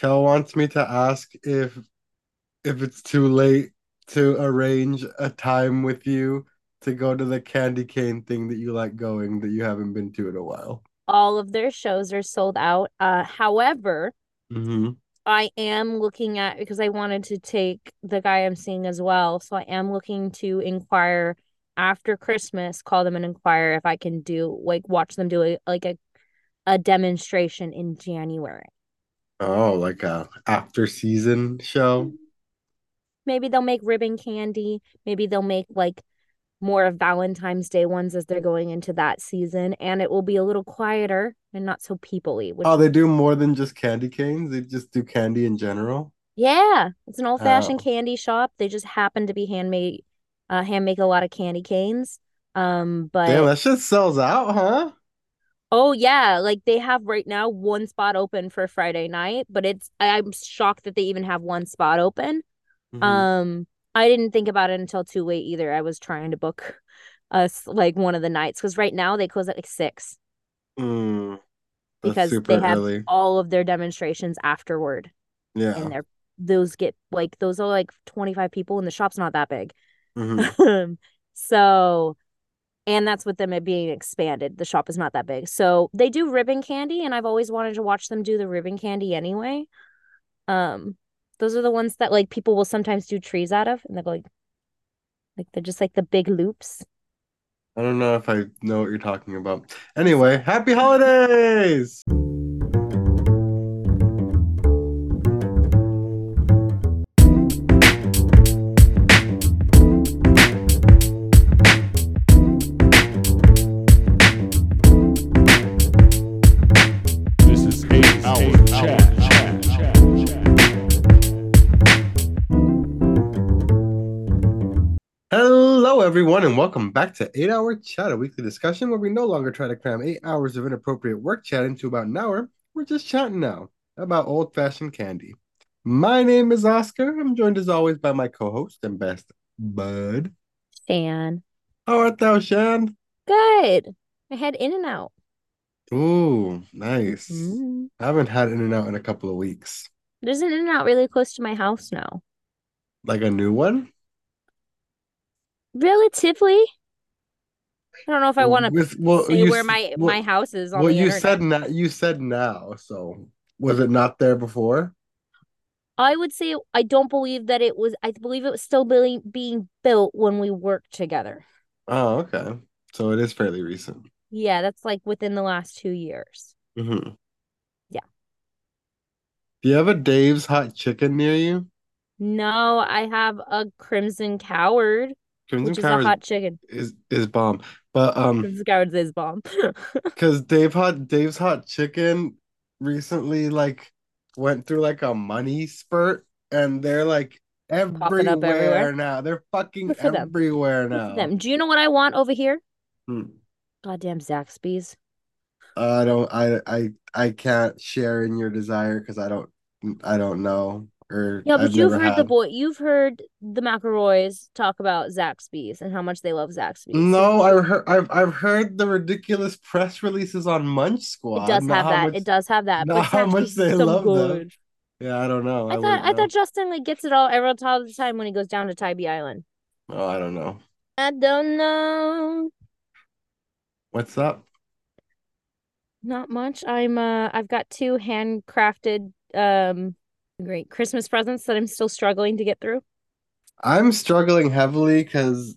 Kel wants me to ask if if it's too late to arrange a time with you to go to the candy cane thing that you like going that you haven't been to in a while. All of their shows are sold out. Uh, however, Mm-hmm. I am looking at because I wanted to take the guy I'm seeing as well. So I am looking to inquire after Christmas, call them and inquire if I can do like watch them do a, like a a demonstration in January. Oh, like a after season show. Maybe they'll make ribbon candy. Maybe they'll make like more of Valentine's Day ones as they're going into that season, and it will be a little quieter and not so peoply. Oh, they do more than just candy canes. They just do candy in general. yeah, it's an old fashioned Oh. candy shop. They just happen to be handmade, uh, hand make a lot of candy canes. Um, but Damn, that shit sells out, huh? Oh yeah, like they have right now one spot open for Friday night, but it's I'm shocked that they even have one spot open. Mhm. Um, I didn't think about it until too late either. I was trying to book us like one of the nights because right now they close at like six Mm, because they have early. all of their demonstrations afterward, Yeah. and they're those get like those are like 25 people and the shop's not that big. Mhm. so and that's with them being expanded. The shop is not that big. So they do ribbon candy and I've always wanted to watch them do the ribbon candy anyway. Um those are the ones that like people will sometimes do trees out of and they're like like they're just like the big loops. I don't know if I know what you're talking about. Anyway, happy holidays! Everyone, and welcome back to 8 Hour Chat, a weekly discussion where we no longer try to cram eight hours of inappropriate work chat into about an hour. We're just chatting now about old fashioned candy. My name is Oscar. I'm joined as always by my co host and best bud. Stan. How art thou, Shan? Good. I had in and out. Ooh, nice. Mm. I haven't had In and Out in a couple of weeks. There's an in and out really close to my house now. Like a new one? Relatively. I don't know if I want to well, say you where my well, my house is on well, you internet. said now. You said now. So was it not there before? I would say I don't believe that it was. I believe it was still being being built when we worked together. Oh, okay. So it is fairly recent. Yeah, that's like within the last two years. Mm-hmm. Yeah. Do you have a Dave's Hot Chicken near you? No, I have a Crimson Coward, Crimson which is a hot chicken. is is bomb, but um, Crimson Coward is bomb. because Dave Hot Dave's Hot Chicken recently like went through like a money spurt, and they're like everywhere everywhere. now. They're fucking for them. everywhere now. them. Do you know what I want over here? Hmm. Goddamn Zaxby's. I don't. I I I can't share in your desire because I don't. I don't know. Or Yeah, but I've you've heard the boy. You've heard the McElroys talk about Zaxby's and how much they love Zaxby's. No, I've heard I've I've heard the ridiculous press releases on Munch Squad. it does not have that. much- It does have that. not how much they so love them. Yeah, I don't know. I I thought I know. thought Justin like gets it all every all the time when he goes down to Tybee Island. Oh, I don't know. I don't know. What's up? Not much. I'm uh I've got two handcrafted um great Christmas presents that I'm still struggling to get through. I'm struggling heavily because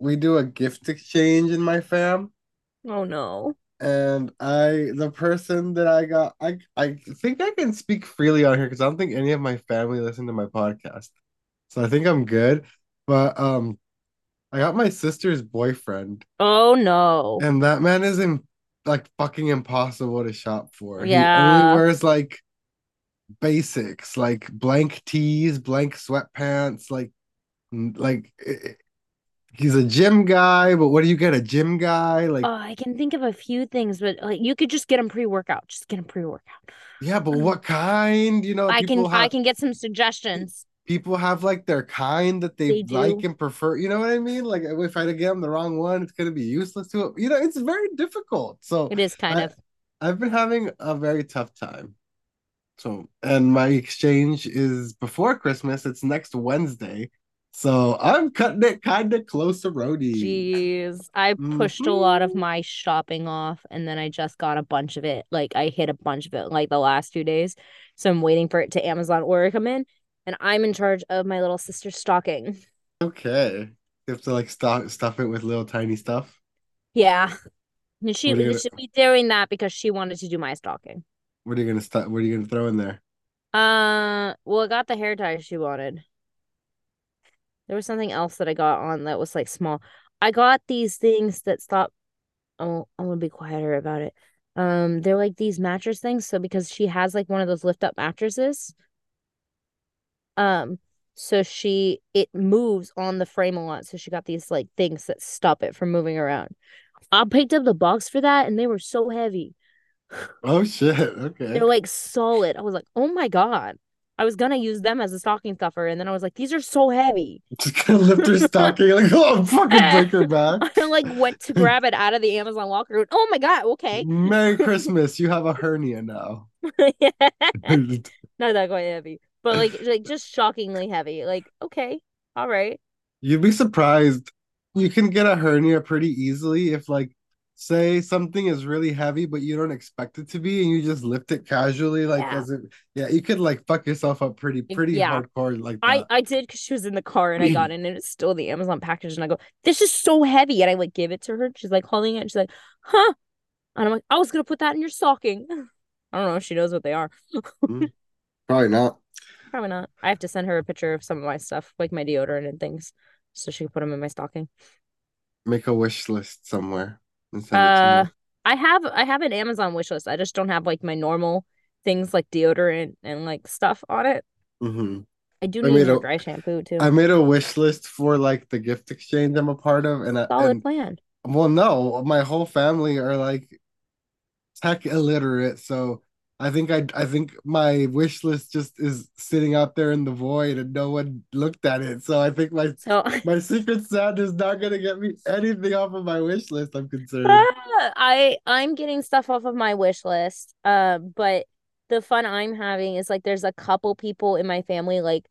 we do a gift exchange in my fam, Oh no. and I the person that I got I I think I can speak freely on here because I don't think any of my family listen to my podcast. So I think I'm good. But um I got my sister's boyfriend. Oh no. And that man is in like fucking impossible to shop for. He Yeah. only wears like basics, like blank tees, blank sweatpants, like like i- i- he's a gym guy, but what do you get a gym guy? Like Oh, I can think of a few things, but like you could just get him pre-workout. Just get him pre-workout. yeah, but um, what kind? You know, I can people I can get some suggestions. people have like their kind that they, They do. like and prefer. You know what I mean? Like if I get them the wrong one, it's gonna be useless to it. You know, it's very difficult. So It is kind I- of. I've been having a very tough time. So, and my exchange is before Christmas. It's next Wednesday. So I'm cutting it kind of close to Rody. Jeez, I pushed a mm-hmm. lot of my shopping off, and then I just got a bunch of it. Like I hit a bunch of it like the last two days, so I'm waiting for it to Amazon order come in, and I'm in charge of my little sister's stocking. Okay. You have to like stuff stuff it with little tiny stuff. Yeah, and she should be doing that because she wanted to do my stocking. What are you gonna start? What are you gonna throw in there? Uh, well, I got the hair ties she wanted. There was something else that I got on that was like small. I got these things that stop. Oh, I'm gonna be quieter about it. Um, they're like these mattress things. So because she has like one of those lift up mattresses, um, so she it moves on the frame a lot. So she got these like things that stop it from moving around. I picked up the box for that, and they were so heavy. Oh shit. Okay. They're like solid. I was like, oh my God. I was gonna use them as a stocking stuffer, and then I was like, these are so heavy. Just gonna lift her stocking like oh fucking break her back. I like went to grab it out of the Amazon locker. and, Oh my God, okay. Merry Christmas. You have a hernia now. Yeah. Not that quite heavy, but like like just shockingly heavy. Like, okay, all right. You'd be surprised. You can get a hernia pretty easily if, like, say something is really heavy, but you don't expect it to be, and you just lift it casually, like Yeah. as it. Yeah, you could like fuck yourself up pretty, pretty Yeah. hardcore like I that. I did because she was in the car and I got in and it's still the Amazon package and I go, this is so heavy and I like give it to her. She's like holding it and she's like, huh? And I'm like, I was gonna put that in your stocking. I don't know if she knows what they are. Hmm. Probably not. Probably not. I have to send her a picture of some of my stuff, like my deodorant and things, so she can put them in my stocking. Make a wish list somewhere and send it Uh, I have I have an Amazon wish list. I just don't have like my normal things like deodorant and like stuff on it. me. hmm I do I need made a- dry shampoo too. I made a wish list for like the gift exchange I'm a part of, and I, Solid and plan. well, no, my whole family are like tech illiterate, so I think I I think my wish list just is sitting out there in the void and no one looked at it. So I think my So my secret Santa is not gonna get me anything off of my wish list. I'm concerned. I I'm getting stuff off of my wish list. Uh, but the fun I'm having is like there's a couple people in my family like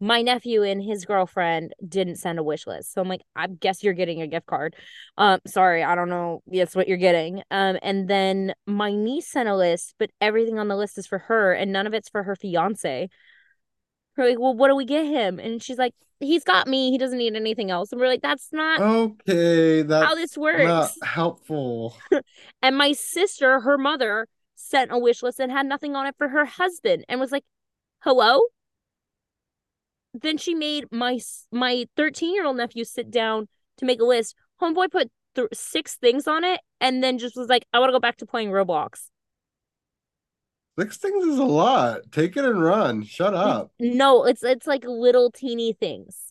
my nephew and his girlfriend didn't send a wish list. So I'm like, I guess you're getting a gift card. Um, sorry, I don't know. That's what you're getting. Um, and then my niece sent a list, but everything on the list is for her and none of it's for her fiance. We're like, well, what do we get him? And she's like, he's got me. He doesn't need anything else. And we're like, that's not Okay, That how this works. not helpful. And my sister, her mother, sent a wish list and had nothing on it for her husband and was like, "Hello?" Then she made my my 13-year-old nephew sit down to make a list. Homeboy put th- six things on it and then just was like, "I want to go back to playing Roblox." Six things is a lot. Take it and run. Shut up. No, it's it's like little teeny things.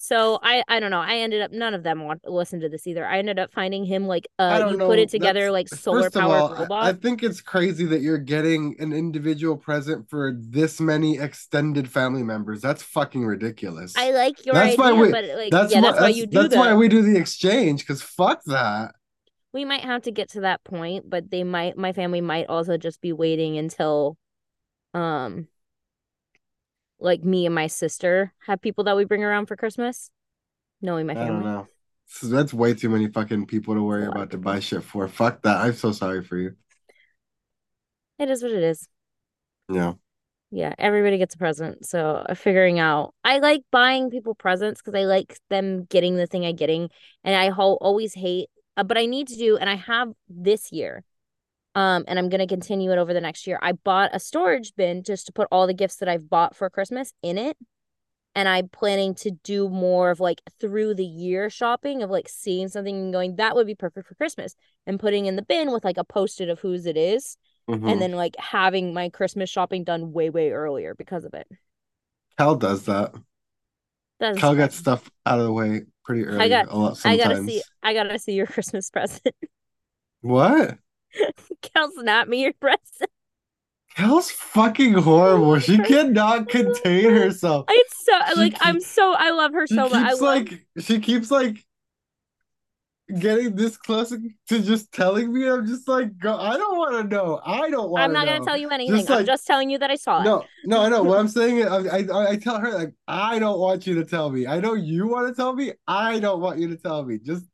So I I don't know. I ended up none of them want listen to this either. I ended up finding him like uh you know. put it together That's- like solar of all, I- robot. I think it's crazy that you're getting an individual present for this many extended family members. That's fucking ridiculous. I like your That's idea, why we- but like that's yeah, why that's why you do that's that. why we do the exchange because fuck that. we might have to get to that point, but they might my family might also just be waiting until um like me and my sister have people that we bring around for Christmas. Knowing my I don't family. know. So that's way too many fucking people to worry It's a lot of about to buy shit for. Fuck that. I'm so sorry for you. It is what it is. Yeah. Yeah, everybody gets a present. So uh, figuring out I like buying people presents because I like them getting the thing I'm getting and I ho- always hate uh, but I need to do and I have this year. Um and I'm going to continue it over the next year. I bought a storage bin just to put all the gifts that I've bought for Christmas in it. And I'm planning to do more of like through the year shopping of like seeing something and going that would be perfect for Christmas and putting in the bin with like a post-it of whose it is Mhm. and then like having my Christmas shopping done way way earlier because of it. Cal does that. That's Cal gets stuff out of the way pretty early. I got- a lot I gotta see. I gotta see your Christmas present. What? Cal, snap me your present. Cal's fucking horrible. Oh she cannot contain herself. It's so She like I'm so I love her so much. I love like she keeps like getting this close to just telling me. I'm just like, I don't want to know. I don't want. To. I'm not know. gonna tell you anything. Just I'm like- just telling you that I saw it. No, no, I know. What I'm saying is, I, I, I tell her like, I don't want you to tell me. I know you want to tell me. I don't want you to tell me. Just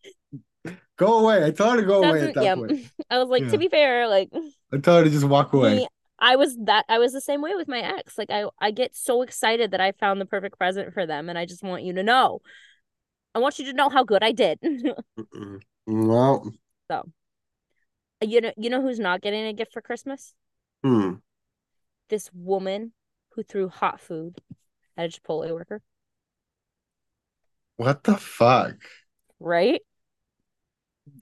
go away. I told her to go away at that yeah. point. I was like, Yeah. to be fair, like I told her to just walk away. me, I was that I was the same way with my ex. Like I I get so excited that I found the perfect present for them, and I just want you to know. I want you to know how good I did. Mm-mm. You know, you know who's not getting a gift for Christmas? hmm. This woman who threw hot food at a Chipotle worker, What the fuck? right?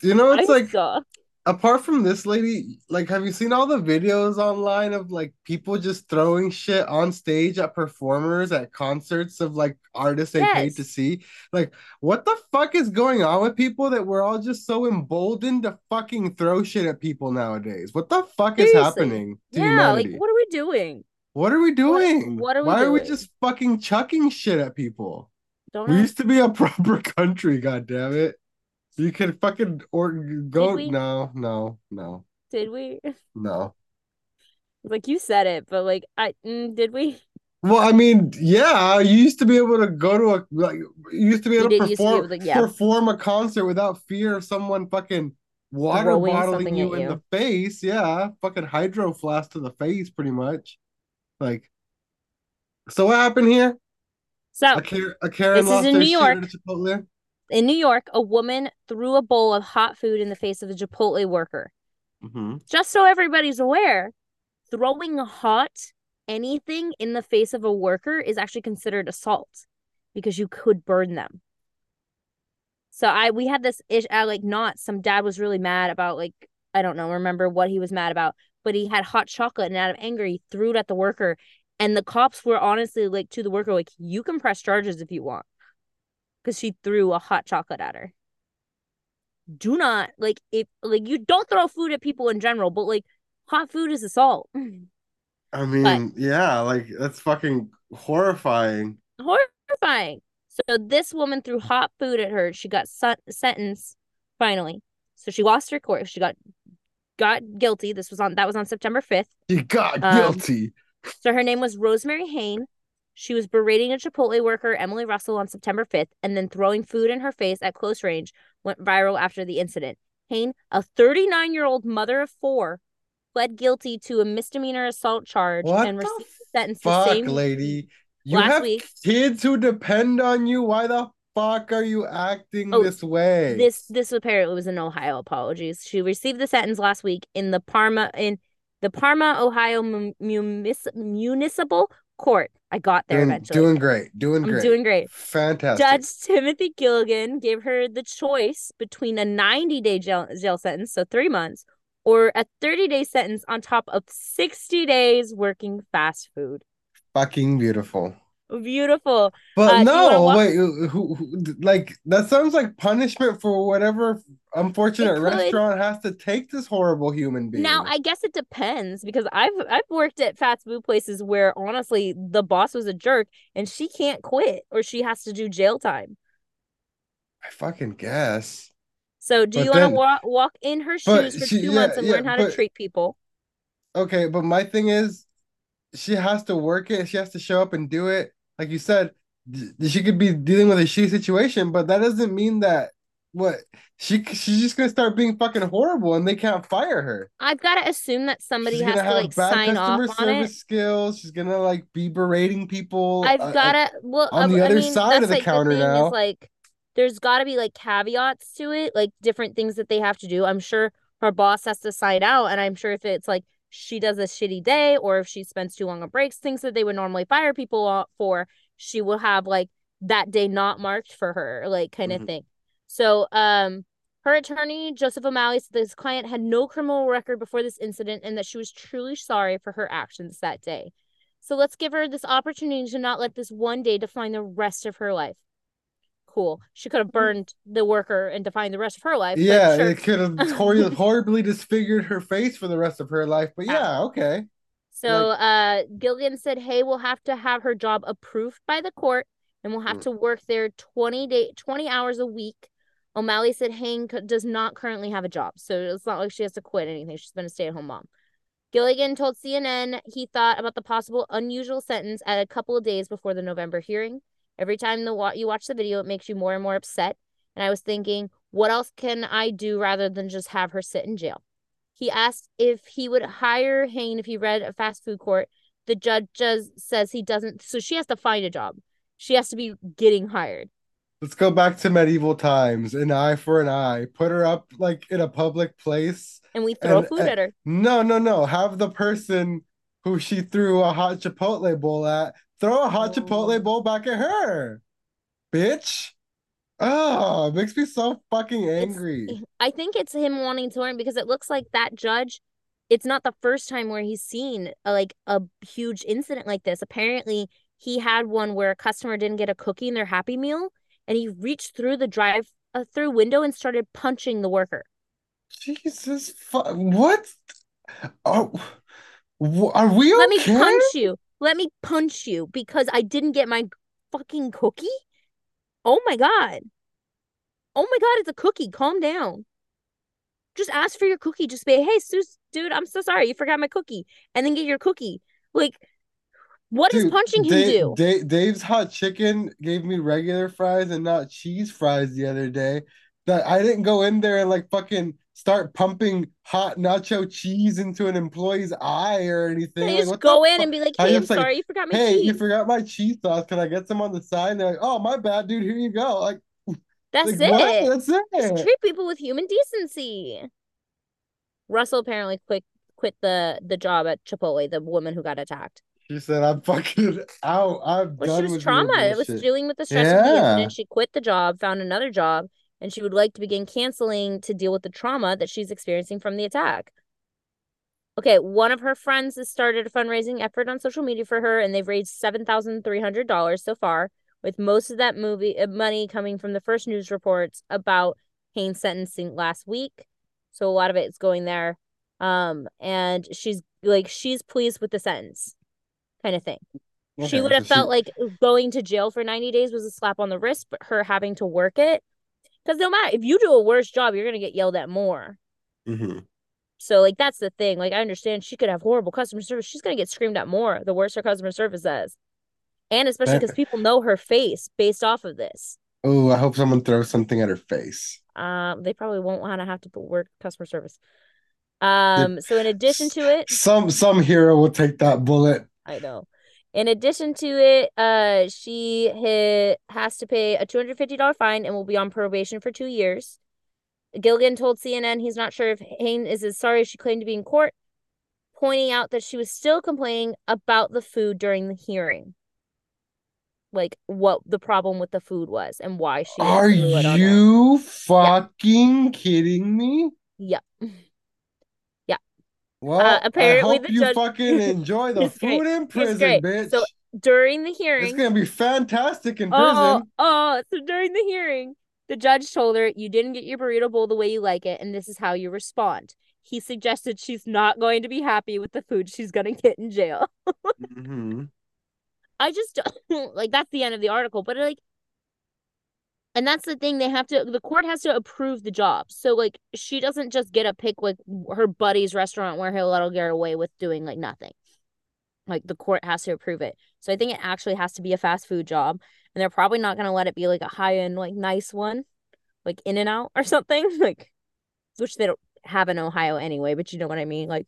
You know, it's I like saw. apart from this lady, like, have you seen all the videos online of like people just throwing shit on stage at performers at concerts of like artists they paid to see? Like, what the fuck is going on with people that we're all just so emboldened to fucking throw shit at people nowadays? What the fuck is happening Yeah, humanity? like what are we doing? What are we doing? what are we Why are we just fucking chucking shit at people? Don't We I? used to be a proper country, god damn it. You could fucking or go we? no, no, no, Did we? no. Like you said it, but like I mm, did we? Well, I mean, yeah, you used to be able to go to a like you used to be You able to used to perform able to- yeah. perform a concert without fear of someone fucking water bottling you in you. the face. Yeah, fucking hydro flask to the face, pretty much. Like, so what happened here? So A Karen, a Karen This is in New York. At a Chipotle. in New York, a woman threw a bowl of hot food in the face of a Chipotle worker. Mm-hmm. Just so everybody's aware, throwing hot anything in the face of a worker is actually considered assault because you could burn them. So I we had this ish uh, like not some dad was really mad about like I don't know remember what he was mad about, but he had hot chocolate and out of anger he threw it at the worker, and the cops were honestly like to the worker like you can press charges if you want, because she threw a hot chocolate at her. Do not like if like you don't throw food at people in general, but like hot food is assault. I mean, yeah, like that's fucking horrifying. horrifying. So this woman threw hot food at her. She got sen- sentenced finally. So she lost her court. She got got guilty. This was on that was on September 5th. She got Um, guilty. So her name was Rosemary Hayne. She was berating a Chipotle worker, Emily Russell, on September 5th, and then throwing food in her face at close range went viral after the incident. Hayne, a 39 year old mother of four, pled guilty to a misdemeanor assault charge What and received a sentence the same lady. You last have week. kids who depend on you. Why the fuck are you acting Oh, this way? This this apparently was in Ohio. Apologies. She received the sentence last week in the Parma in the Parma, Ohio munis- municipal court. I got there doing, eventually. doing great. Doing I'm great. doing great. Fantastic. Judge Timothy Gilligan gave her the choice between a 90 day jail, jail sentence, so three months, or a 30 day sentence on top of 60 days working fast food. Fucking beautiful. Beautiful. But Uh, do you wanna no, walk- wait, who, who, like that sounds like punishment for whatever unfortunate restaurant has to take this horrible human being. Now, I guess it depends because I've I've worked at fast food places where honestly the boss was a jerk and she can't quit or she has to do jail time. I fucking guess. So, do But you want to walk walk in her shoes for she- two yeah, months and yeah, learn how to treat people? Okay, but my thing is, she has to work it. She has to show up and do it. Like you said, she could be dealing with a shitty situation, but that doesn't mean that what she she's just gonna start being fucking horrible and they can't fire her. I've got to assume that somebody she's has gonna like sign off on service it. skills. She's gonna like be berating people. I've uh, got to well on the I other mean, side of the like, counter thing now. Is, like there's got to be like caveats to it, like different things that they have to do. I'm sure her boss has to sign out, and I'm sure if it's like she does a shitty day or if she spends too long on breaks, things that they would normally fire people for, she will have like that day not marked for her, like kind of Mhm. thing. So, um, her attorney Joseph O'Malley said this client had no criminal record before this incident and that she was truly sorry for her actions that day. So let's give her this opportunity to not let this one day define the rest of her life. Cool. She could have burned the worker and defined the rest of her life. yeah, sure. it could have hor- horribly disfigured her face for the rest of her life. But Yeah. okay. So uh Gilligan said, "Hey, we'll have to have her job approved by the court and we'll have Mm. to work there 20 day 20 hours a week O'Malley said Hayne c- does not currently have a job, so it's not like she has to quit anything. She's been a stay at home mom. Gilligan told CNN he thought about the possible unusual sentence at a couple of days before the November hearing. Every time the wa- you watch the video, it makes you more and more upset. And I was thinking, what else can I do rather than just have her sit in jail? He asked if he would hire Hayne if he read a fast food court. The judge just says he doesn't, so she has to find a job. She has to be getting hired. Let's go back to medieval times. An eye for an eye. Put her up like in a public place. And we throw And- food and- at her. No, no, no. Have the person who she threw a hot Chipotle bowl at throw a hot. Chipotle bowl back at her. Bitch. Oh, it makes me so fucking angry. I think it's him wanting to learn because it looks like that judge. It's not the first time where he's seen a, like a huge incident like this. Apparently, he had one where a customer didn't get a cookie in their Happy Meal, and he reached through the drive uh, through window and started punching the worker. Jesus, fu- what? Oh, are we Let me punch you. Let me punch you because I didn't get my fucking cookie. Oh my god. Oh my god, it's a cookie. Calm down. Just ask for your cookie. Just say, "Hey, Sus, dude, I'm so sorry. You forgot my cookie." And then get your cookie. Like what does punching him Da- do? Da- Dave's Hot Chicken gave me regular fries and not cheese fries the other day. That I didn't go in there and like fucking start pumping hot nacho cheese into an employee's eye or anything. They Like, just what the go in and be like, "Hey, I'm just, like, sorry, you forgot my Hey, you cheese." forgot my cheese sauce. Can I get some on the side? And they're like, oh, my bad, dude. Here you go. Like, That's like what? it. That's Just it. treat people with human decency. Russell apparently quit quit the the job at Chipotle, the woman who got attacked. She said, I'm fucking out. I'm Well, done she was with trauma. It was dealing with the stress Yeah. incident. She quit the job, found another job, and she would like to begin canceling to deal with the trauma that she's experiencing from the attack. Okay, one of her friends has started a fundraising effort on social media for her, and they've raised seven thousand three hundred dollars so far, with most of that movie uh, money coming from the first news reports about Hayne's sentencing last week. So a lot of it is going there. Um, and she's like, she's pleased with the sentence, kind of thing she Okay, would so have felt she- like going to jail for 90 days was a slap on the wrist, but her having to work it. Because no matter if you do a worse job, you're going to get yelled at more. Mhm. So, like, that's the thing. Like, I understand she could have horrible customer service. She's going to get screamed at more the worse her customer service is. And especially because people know her face based off of this. Oh, I hope someone throws something at her face. Um, they probably won't want to have to put work customer service. Um, so in addition to it, Some some hero will take that bullet. I know. In addition to it, uh, she hit, has to pay a two hundred fifty dollar fine and will be on probation for two years. Gilligan told CNN he's not sure if Hayne is as sorry as she claimed to be in court, pointing out that she was still complaining about the food during the hearing, like what the problem with the food was and why she Are threw it on her. you fucking kidding me? Yep. Well, Uh, apparently I hope the you judge- fucking enjoy the It's great. food in prison, bitch. So during the hearing, it's gonna be fantastic in Oh, prison. oh, so during the hearing, the judge told her, You didn't get your burrito bowl the way you like it, and this is how you respond. He suggested she's not going to be happy with the food she's going to get in jail. Mhm. I just don't like that's the end of the article, but like, and that's the thing they have to, the court has to approve the job. So, like, she doesn't just get a pick like her buddy's restaurant where he'll let her get away with doing like nothing. Like, the court has to approve it. So, I think it actually has to be a fast food job, and they're probably not going to let it be like a high end, like nice one, like In and Out or something, like, which they don't have in Ohio anyway, but you know what I mean? Like,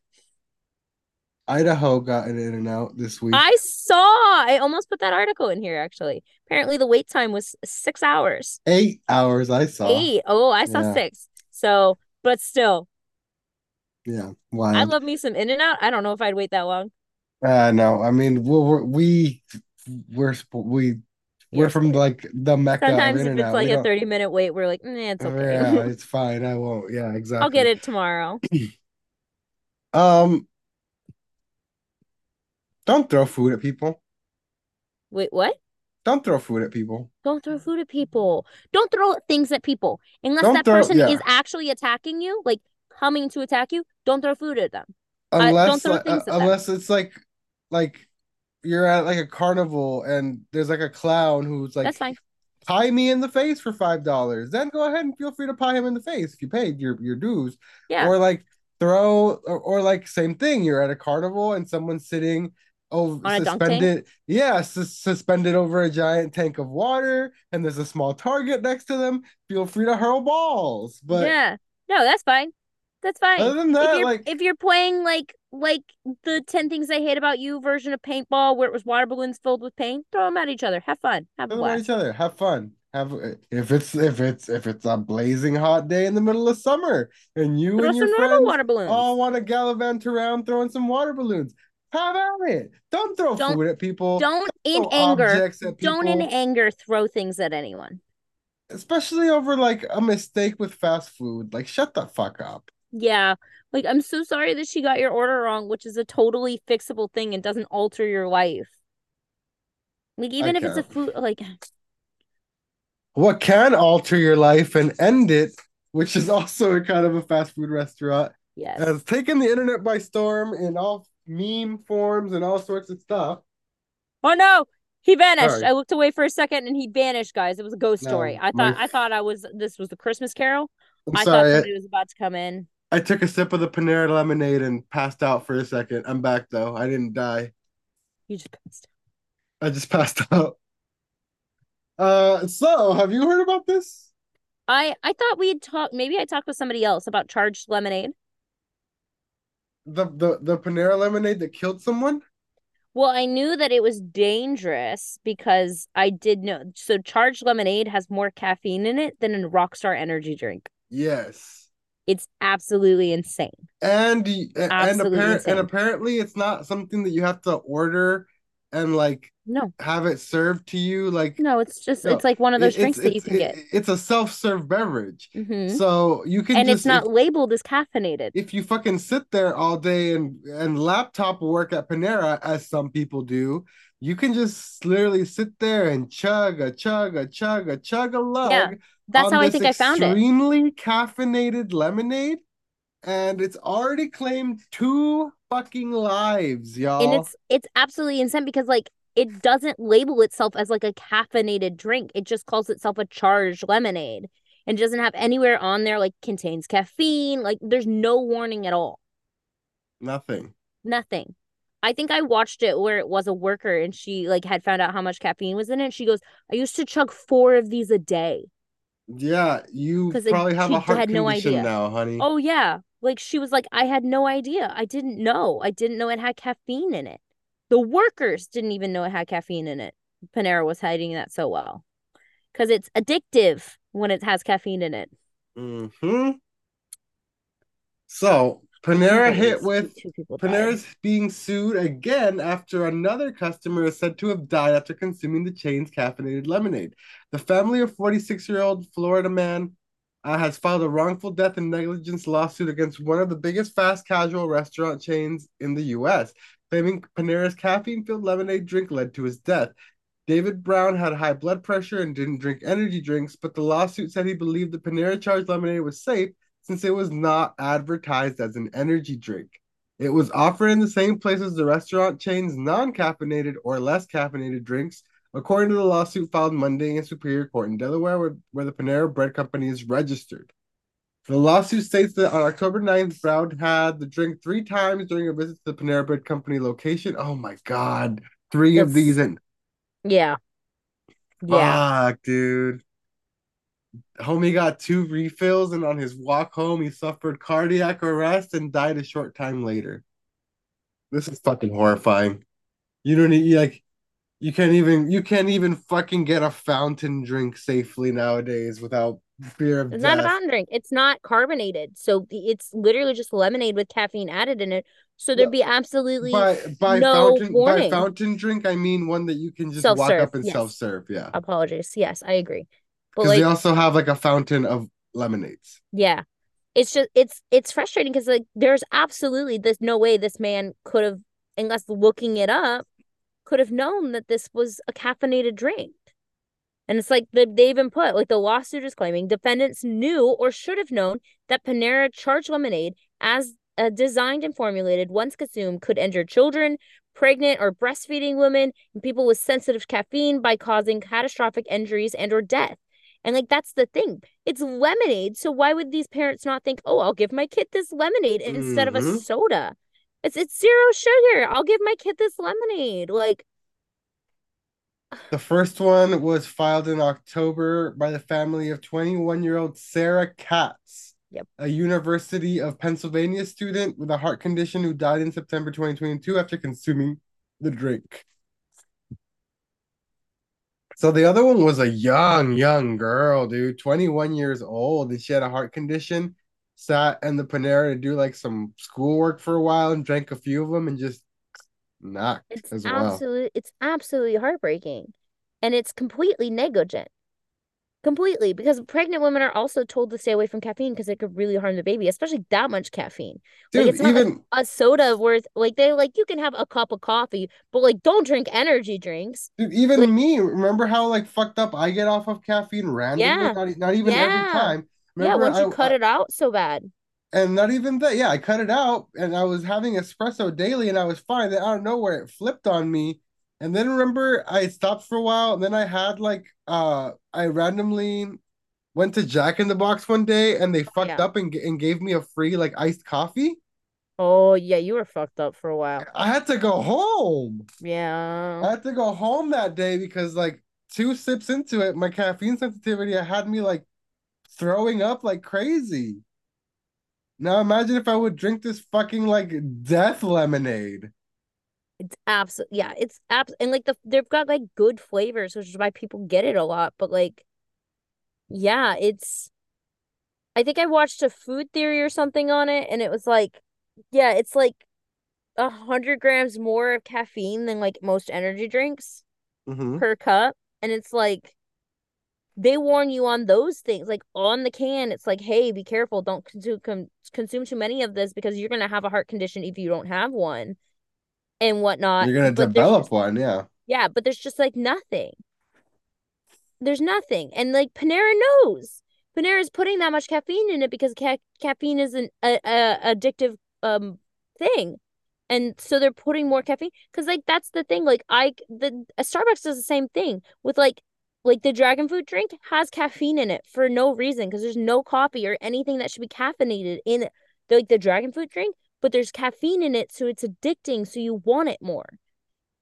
Idaho got an in and out this week. I saw, I almost put that article in here actually. Apparently, the wait time was six hours. Eight hours I saw. Eight. Oh, I saw Yeah. six. So, but still, Yeah. Why? I love me some In and Out. I don't know if I'd wait that long. Uh no, I mean we're, we're we we're we we're from like the mecca Sometimes of if it's like We a don't- 30 minute wait, we're like, eh, it's okay. Yeah, it's fine. I won't. Yeah, exactly. I'll get it tomorrow. Um, don't throw food at people. Wait, what? Don't throw food at people. Don't throw food at people. Don't throw things at people. Unless Don't that throw- person yeah. is actually attacking you, like coming to attack you, don't throw food at them. Don't Unless throw uh, at them. it's like like you're at like a carnival and there's like a clown who's like That's fine. pie me in the face for five dollars. Then go ahead and feel free to pie him in the face if you paid your your dues. Yeah. Or like throw or, or like same thing. You're at a carnival and someone's sitting a suspended. Yeah, sus- suspended over a giant tank of water, and there's a small target next to them. Feel free to hurl balls. But yeah. No, that's fine. That's fine. other than if that, you're like if you're playing like like the 10 things I hate about you version of paintball where it was water balloons filled with paint, throw them at each other. Have fun. Have a Throw them at each other. Have fun. Have if it's if it's if it's a blazing hot day in the middle of summer and you Throw and your friends all want to gallivant around throwing some water balloons. Have at it. Don't throw Don't- food at people. Don't in anger. Don't in anger throw things at anyone. especially over like a mistake with fast food. Like shut the fuck up. Yeah. Like I'm so sorry that she got your order wrong, which is a totally fixable thing and doesn't alter your life. Like even if it's a food like What can alter your life and end it, which is also a kind of a fast food restaurant, yes. has taken the internet by storm in all meme forms and all sorts of stuff. Oh no, he vanished. Sorry. I looked away for a second and he vanished, guys. It was a ghost No, story. I my- thought I thought I was this was the Christmas Carol. I'm I thought sorry. I, somebody was about to come in. I took a sip of the Panera lemonade and passed out for a second. I'm back though. I didn't die. You just passed. Out. I just passed out. Uh, so have you heard about this? I I thought we had talked. Maybe I talked with somebody else about charged lemonade. The the the Panera lemonade that killed someone? Well, I knew that it was dangerous because I did know. So charged lemonade has more caffeine in it than a Rockstar energy drink. Yes. It's absolutely insane. And y- a- and Absolutely apparent insane. and apparently it's not something that you have to order and like No, have it served to you like no, it's just No, it's like one of those drinks it's, that you can get. it's a self-serve beverage. hmm So you can And just it's not if, labeled as caffeinated. if you fucking sit there all day and and laptop work at Panera as some people do, you can just literally sit there and chug a chug a chug a chug a lug Yeah, That's how I think I found it. extremely caffeinated lemonade, and it's already claimed two fucking lives, y'all. and it's it's absolutely insane because like it doesn't label itself as like a caffeinated drink it just calls itself a charged lemonade and doesn't have anywhere on there like contains caffeine like there's no warning at all nothing. nothing i think i watched it where it was a worker and she like had found out how much caffeine was in it she goes i used to chug four of these a day Yeah, you 'Cause it- probably have a heart had no condition idea. now, honey. oh yeah like she was like i had no idea. I didn't know. I didn't know it had caffeine in it. The workers didn't even know it had caffeine in it. Panera was hiding that so well. Because it's addictive when it has caffeine in it. Hmm So Panera hit with people died. Being sued again after another customer is said to have died after consuming the chain's caffeinated lemonade. The family of 46-year-old Florida man uh, has filed a wrongful death and negligence lawsuit against one of the biggest fast casual restaurant chains in the U.S., claiming Panera's caffeine-filled lemonade drink led to his death. David Brown had high blood pressure and didn't drink energy drinks, but the lawsuit said he believed the Panera charged lemonade was safe since it was not advertised as an energy drink. It was offered in the same place as the restaurant chain's non caffeinated or less caffeinated drinks, according to the lawsuit filed Monday in Superior Court in Delaware, where, where the Panera Bread Company is registered. The lawsuit states that on October 9th, Brown had the drink three times during a visit to the Panera Bread Company location. Oh my God. Three of these and yeah yeah fuck, dude. Homie got two refills, and on his walk home, he suffered cardiac arrest and died a short time later. This is fucking horrifying. You don't need like you can't even you can't even fucking get a fountain drink safely nowadays without fear of it's death. not a fountain drink it's not carbonated so it's literally just lemonade with caffeine added in it so there'd be absolutely by by no fountain by fountain drink, I mean one that you can just walk Self-serve, up and yes. self serve. Yeah, apologies yes i agree but because like they also have like a fountain of lemonades. Yeah. It's just it's it's frustrating because like there's absolutely there's no way this man could have unless looking it up could have known that this was a caffeinated drink. And it's like the, they even put like the lawsuit is claiming defendants knew or should have known that Panera charged lemonade as uh, designed and formulated once consumed could injure children, pregnant or breastfeeding women and people with sensitive caffeine by causing catastrophic injuries and or death. And like that's the thing. It's lemonade. So why would these parents not think, "Oh, I'll give my kid this lemonade instead of a Mhm. soda?" It's it's zero sugar. I'll give my kid this lemonade. Like The first one was filed in October by the family of 21-year-old Sarah Katz, Yep. a University of Pennsylvania student with a heart condition who died in September 2022 after consuming the drink. So the other one was a young, young girl, dude, 21 years old, and she had a heart condition, sat in the Panera to do like some schoolwork for a while and drank a few of them and just knocked it's as well. absolute it's absolutely heartbreaking. And it's completely negligent. Completely, because pregnant women are also told to stay away from caffeine because it could really harm the baby, especially that much caffeine. Like it's not like even a soda worth like they like you can have a cup of coffee, but like don't drink energy drinks. Dude, even Like- me, remember how like fucked up I get off of caffeine randomly? Yeah. Not, not even every Yeah. Time. yeah, Remember once you I- cut I- it out so bad. and not even that. Yeah, I cut it out and I was having espresso daily and I was fine. Then out of nowhere it flipped on me. And then remember I stopped for a while and then I had like uh I randomly went to Jack in the Box one day and they fucked yeah. up and, and gave me a free like iced coffee. Oh yeah, you were fucked up for a while. I had to go home. Yeah. I had to go home that day because like two sips into it, my caffeine sensitivity had me like throwing up like crazy. Now imagine if I would drink this fucking like death lemonade. It's absolute yeah, it's abs and like the they've got like good flavors, which is why people get it a lot. But like, yeah, it's I think I watched a food theory or something on it, and it was like, yeah, it's like a hundred grams more of caffeine than like most energy drinks Mhm. per cup. And it's like they warn you on those things. Like on the can, it's like, hey, be careful, don't consume consume too many of this because you're gonna have a heart condition if you don't have one and whatnot. You're gonna develop just- one, yeah. yeah, but there's just like nothing. There's nothing. And like Panera knows. Panera is putting that much caffeine in it because ca- caffeine is an a, a addictive um thing. And so they're putting more caffeine cuz like that's the thing like I the Starbucks does the same thing with like like the dragon fruit drink has caffeine in it for no reason because there's no coffee or anything that should be caffeinated in it. The, like the dragon fruit drink, but there's caffeine in it so it's addicting so you want it more.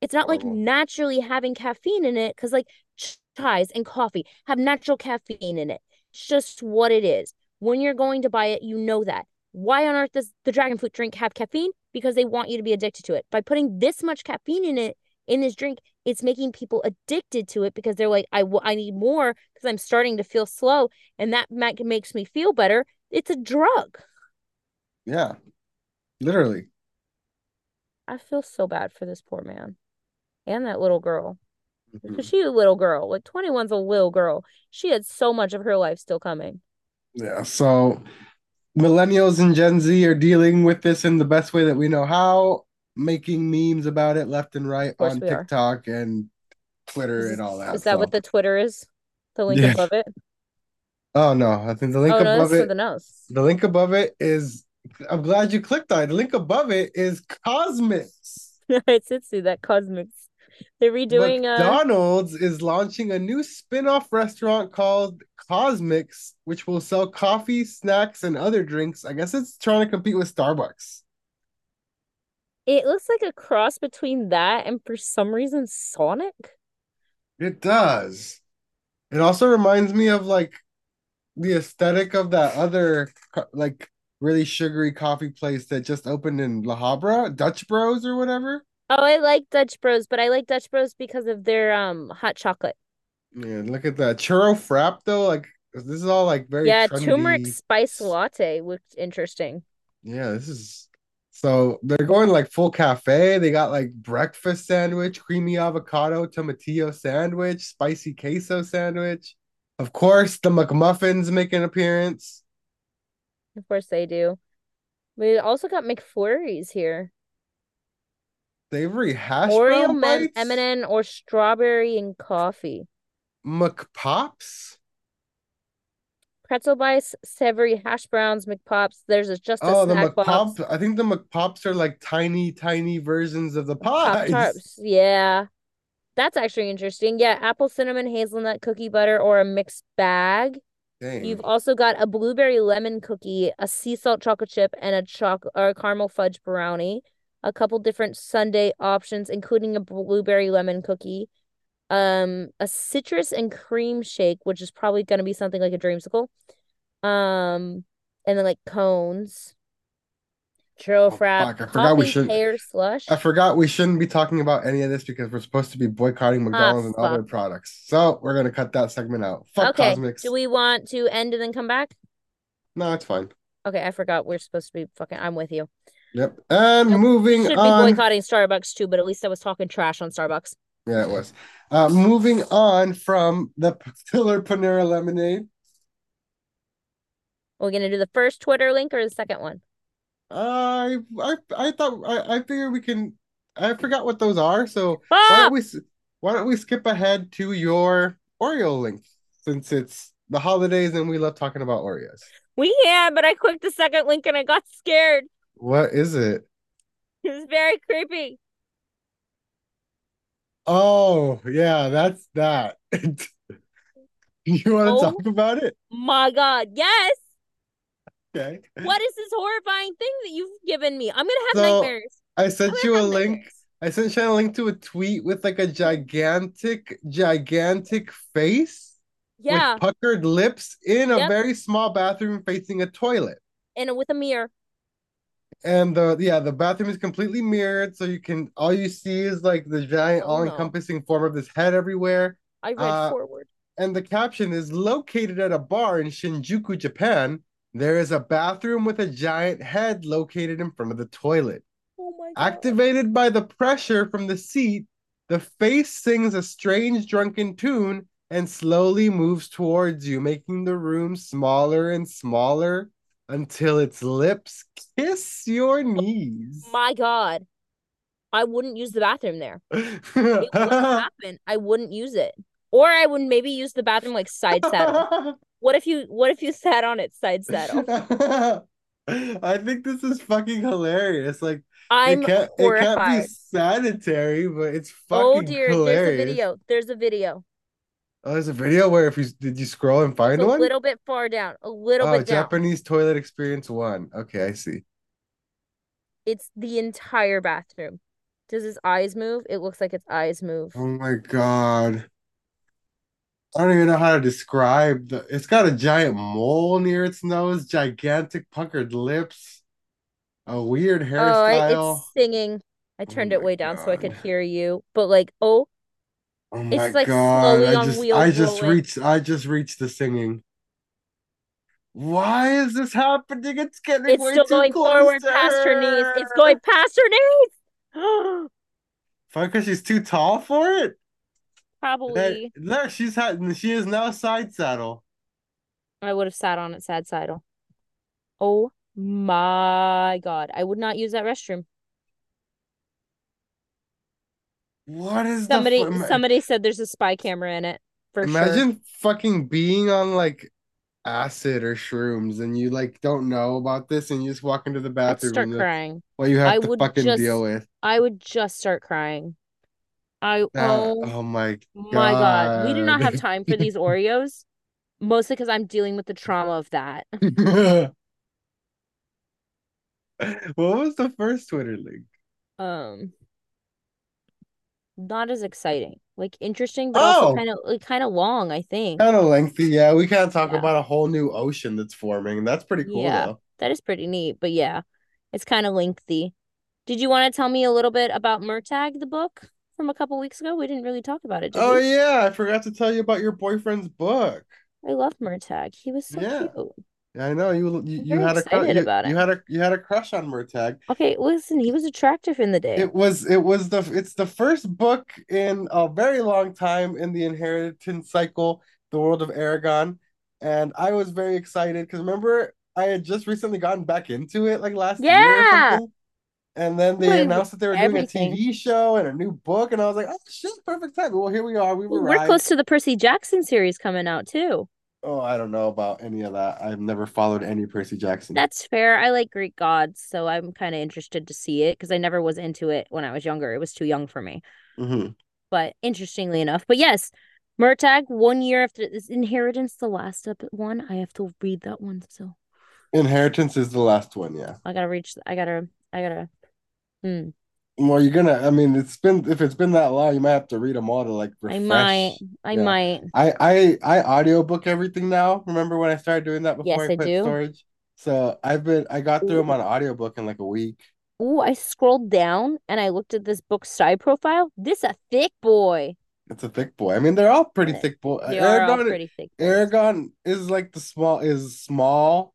It's not like Oh. naturally having caffeine in it because like ch- chais and coffee have natural caffeine in it. It's just what it is. When you're going to buy it, you know that. Why on earth does the dragon fruit drink have caffeine? Because they want you to be addicted to it. By putting this much caffeine in it in this drink, it's making people addicted to it because they're like, I, w- I need more because I'm starting to feel slow, and that ma- makes me feel better. It's a drug. Yeah. Literally. I feel so bad for this poor man and that little girl. Mhm. Because she a little girl. Like 21's a little girl. She had so much of her life still coming. Yeah, so millennials and Gen Z are dealing with this in the best way that we know how, making memes about it left and right on we are. TikTok and Twitter and all that. is that so- what the Twitter is? The link Yeah. above it? Oh no, I think the link oh no, above that's it, the link above it is I'm glad you clicked on it. The link above it is CosMc's. it's Itsu, that CosMc's. They're redoing uh McDonald's is launching a new spin-off restaurant called CosMc's, which will sell coffee, snacks, and other drinks. I guess it's trying to compete with Starbucks. It looks like a cross between that and for some reason Sonic. It does. It also reminds me of like the aesthetic of that other like really sugary coffee place that just opened in La Habra, Dutch Bros or whatever. Oh, I like Dutch Bros, but I like Dutch Bros because of their um hot chocolate. Yeah, look at that churro frap though. Like this is all like very yeah, trendy. turmeric spice latte looked interesting. Yeah, this is so they're going like full cafe. They got like breakfast sandwich, creamy avocado tomatillo sandwich, spicy queso sandwich. Of course, the McMuffins make an appearance. Of course they do. We also got McFlurries here. Savory hash Oreo, bites, M&M, or strawberry and coffee. McPops. Pretzel bites, savory hash browns, McPops. There's a just a Oh, the snack box. McPops. I think the McPops are like tiny, tiny versions of the pies. tarts. Yeah. That's actually interesting. Yeah, apple cinnamon hazelnut cookie butter or a mixed bag. Dang. You've also got a blueberry lemon cookie, a sea salt chocolate chip, and a chocolate or a caramel fudge brownie. A couple different Sunday options, including a blueberry lemon cookie, um, a citrus and cream shake, which is probably going to be something like a dreamsicle, um, and then like cones, churro Oh, frap, fuck, I forgot we should- pear slush. I forgot we shouldn't be talking about any of this because we're supposed to be boycotting McDonald's and other products. So we're gonna cut that segment out. Fuck okay, CosMc's. do we want to end and then come back? No, it's fine. Okay, I forgot we're supposed to be fucking. I'm with you. Yep. And Nope. moving Should be on. boycotting Starbucks too, but at least I was talking trash on Starbucks. Yeah, it was. Uh, moving on from the Killer Panera Lemonade. We're we gonna do the first Twitter link or the second one? I I I thought I I figured we can. I forgot what those are. So why Ah! don't we why don't we skip ahead to your Oreo link since it's the holidays and we love talking about Oreos. We can, but I clicked the second link and I got scared. What is it? It was very creepy. Oh, yeah, that's that. You want to Oh. talk about it? My God, yes. Okay. What is this horrifying thing that you've given me? I'm gonna have So, nightmares. I sent you a link. nightmares. I sent you a link to a tweet with like a gigantic, gigantic face Yeah, with puckered lips in a very small bathroom facing a toilet. and with a mirror. And the yeah, the bathroom is completely mirrored, so you can all you see is like the giant, Oh, all-encompassing form of this head everywhere. I read Uh, forward. And the caption is located at a bar in Shinjuku, Japan. There is a bathroom with a giant head located in front of the toilet. Oh my God. Activated by the pressure from the seat, the face sings a strange drunken tune and slowly moves towards you, making the room smaller and smaller until its lips kiss your oh knees. My God. I wouldn't use the bathroom there. It wouldn't happen. I wouldn't use it. Or I would maybe use the bathroom like side saddle. What if you what if you sat on it side saddle? Oh. I think this is fucking hilarious. Like I'm it can't it can't be sanitary, sanitary, but it's oh, fucking Oh dear, hilarious. there's a video. There's a video. Oh, there's a video where if you did you scroll and find a one? A little bit far down. A little Oh, bit down. Japanese toilet experience one. Okay, I see. It's the entire bathroom. Does his eyes move? It looks like its eyes move. Oh my God. I don't even know how to describe the it's got a giant mole near its nose, gigantic puckered lips, a weird Oh, hairstyle. it's singing. I Oh turned it way down so I could hear you. But like, oh, Oh It's my like God. slowly I on just I just rolling. reached I just reached the singing. Why is this happening? It's getting it's way still too going close forward past her knees. It's going past her knees. Fine, because she's too tall for it. Probably. there, she's had she is now side saddle. I would have sat on it sad saddle. Oh my God. I would not use that restroom. What is Somebody ima- somebody said there's a spy camera in it for sure. Imagine fucking being on like acid or shrooms and you like don't know about this and you just walk into the I'd bathroom start and crying. what you have I to would fucking just deal with. I would just start crying. I That- oh oh my my God. We do not have time for these Oreos. Mostly because I'm dealing with the trauma of that. What was the first Twitter link? Um not as exciting. Like interesting, but Oh! also kind of like kind of long, I think. Kind of lengthy, yeah. We kind of talk Yeah. about a whole new ocean that's forming. That's pretty cool Yeah. though. That is pretty neat, but yeah, it's kind of lengthy. Did you want to tell me a little bit about Murtagh, the book from a couple weeks ago? We didn't really talk about it, Oh we? yeah, I forgot to tell you about your boyfriend's book. I love Murtagh. He was so Yeah. cute. Yeah, I know you you, you had a you, you had a you had a crush on Murtagh. Okay, listen, he was attractive in the day. It was it was the it's the first book in a very long time in the inheritance cycle, the world of Eragon, and I was very excited because remember I had just recently gotten back into it like last year or Yeah. something, and then they Like, announced that they were doing a. TV show and a new book, and I was like, oh shit, perfect time. Well, here we are, we've Well, We're close to the Percy Jackson series coming out too. Oh, I don't know about any of that. I've never followed any Percy Jackson. That's fair. I like Greek gods, so I'm kind of interested to see it because I never was into it when I was younger. It was too young for me. hmm But interestingly enough, but yes, Murtagh, one year after is Inheritance the last up one. I have to read that one still. Inheritance is the last one, yeah. I gotta reach. I gotta. I gotta. Hmm. Well, you're gonna. I mean, it's been if it's been that long, you might have to read them all to like I might. I Yeah. might. I I I audiobook everything now. Remember when I started doing that Yes, before I I quit do. storage? So I've been I got through them on audiobook in like a week. Ooh, I scrolled down and I looked at this book side profile. This a thick boy. It's a thick boy. I mean, they're all pretty thick boy. They are all pretty thick boys. Eragon is like the small is small,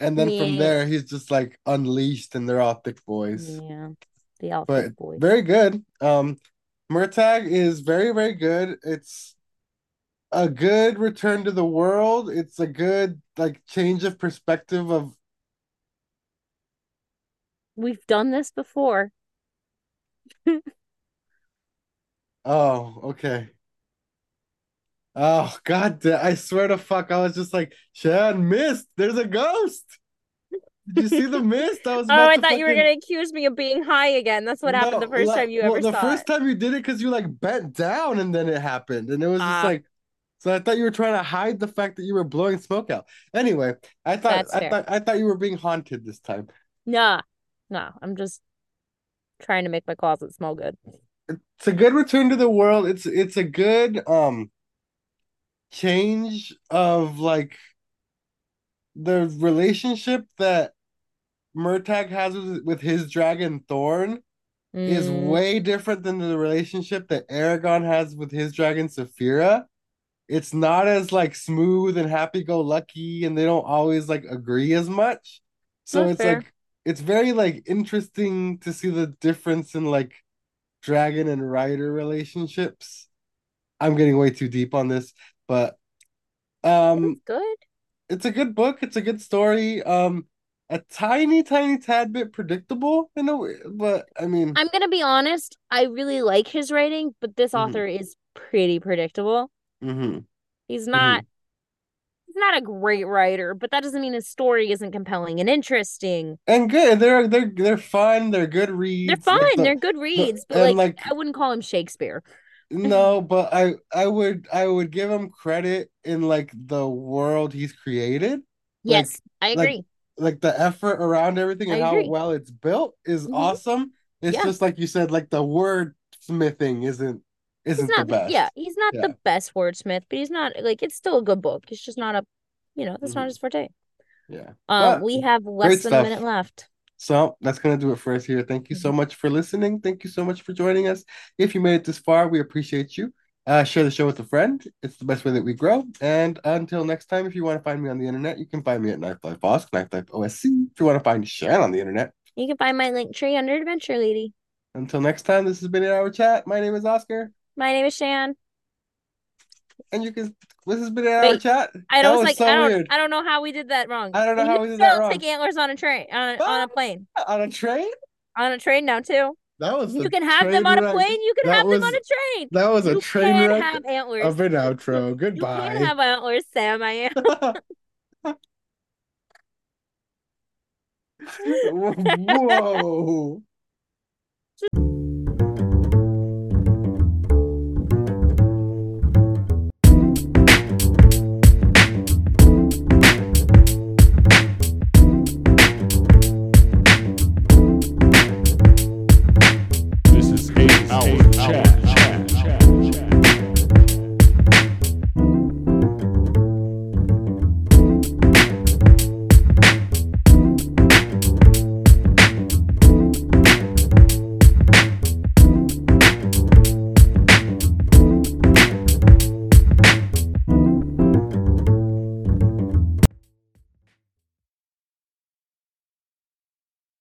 and then from there he's just like unleashed, and they're all thick boys. Yeah, all But thick very good. Um, Murtagh is very very good. It's a good return to the world. It's a good like change of perspective of We've done this before. oh okay. Oh god, I swear to fuck, I was just like Shan missed. There's a ghost. Did you see the mist? I was Oh, I thought you were gonna accuse me of being high again. That's what happened the first la- time you well, ever the saw first it. time you did it because you like bent down and then it happened, and it was just Ah. like, so I thought you were trying to hide the fact that you were blowing smoke out. Anyway, I thought I fair. thought I thought you were being haunted this time. Nah, no, I'm just trying to make my closet smell good. It's a good return to the world. It's it's a good um change of like the relationship that Murtagh has with, with his dragon Thorn is Mm, way different than the relationship that Eragon has with his dragon Saphira. It's not as like smooth and happy-go-lucky, and they don't always like agree as much. So That's it's fair. like it's very like interesting to see the difference in like dragon and rider relationships. I'm getting way too deep on this, but um it's good. it's a good book, it's a good story. Um a tiny, tiny tad bit predictable in a way, but I mean I'm gonna be honest. I really like his writing, but this Mhm. author is pretty predictable. mhm. He's not. He's not a great writer, but that doesn't mean his story isn't compelling and interesting. And good. They're they're they're fun. They're good reads. They're fun. Like the- They're good reads, but and, like, like- I wouldn't call him Shakespeare. no, but I I would I would give him credit in like the world he's created. Like- Yes, I agree. Like the effort around everything and how well it's built is Mhm. awesome. It's Yeah. just like you said, like the word smithing isn't isn't not. the best. Yeah, he's not Yeah. the best wordsmith, but he's not like it's still a good book. It's just not a, you know, that's Mhm. not his forte. Yeah. Um, But we have less than a minute left. So that's going to do it for us here. Thank you so Mhm. much for listening. Thank you so much for joining us. If you made it this far, we appreciate you. Uh, share the show with a friend. It's the best way that we grow. And until next time, if you want to find me on the internet, you can find me at Knife Life Osk, Knife Life OSC. If you want to find Shan on the internet. You can find my link tree under Adventure Lady. Until next time, this has been an hour chat. My name is Oscar, My name is Shan. and you can. This has been an hour Wait, chat. I was like, so I don't, weird. I don't know how we did that wrong. I don't know how we did that wrong. Take antlers on a train, on a, on a plane, On a train? on a train now too. That was You can have them on a plane. You can have them on a train. That was a you train can wreck have antlers. of an outro. Goodbye. You can have antlers, Sam. I am. Whoa.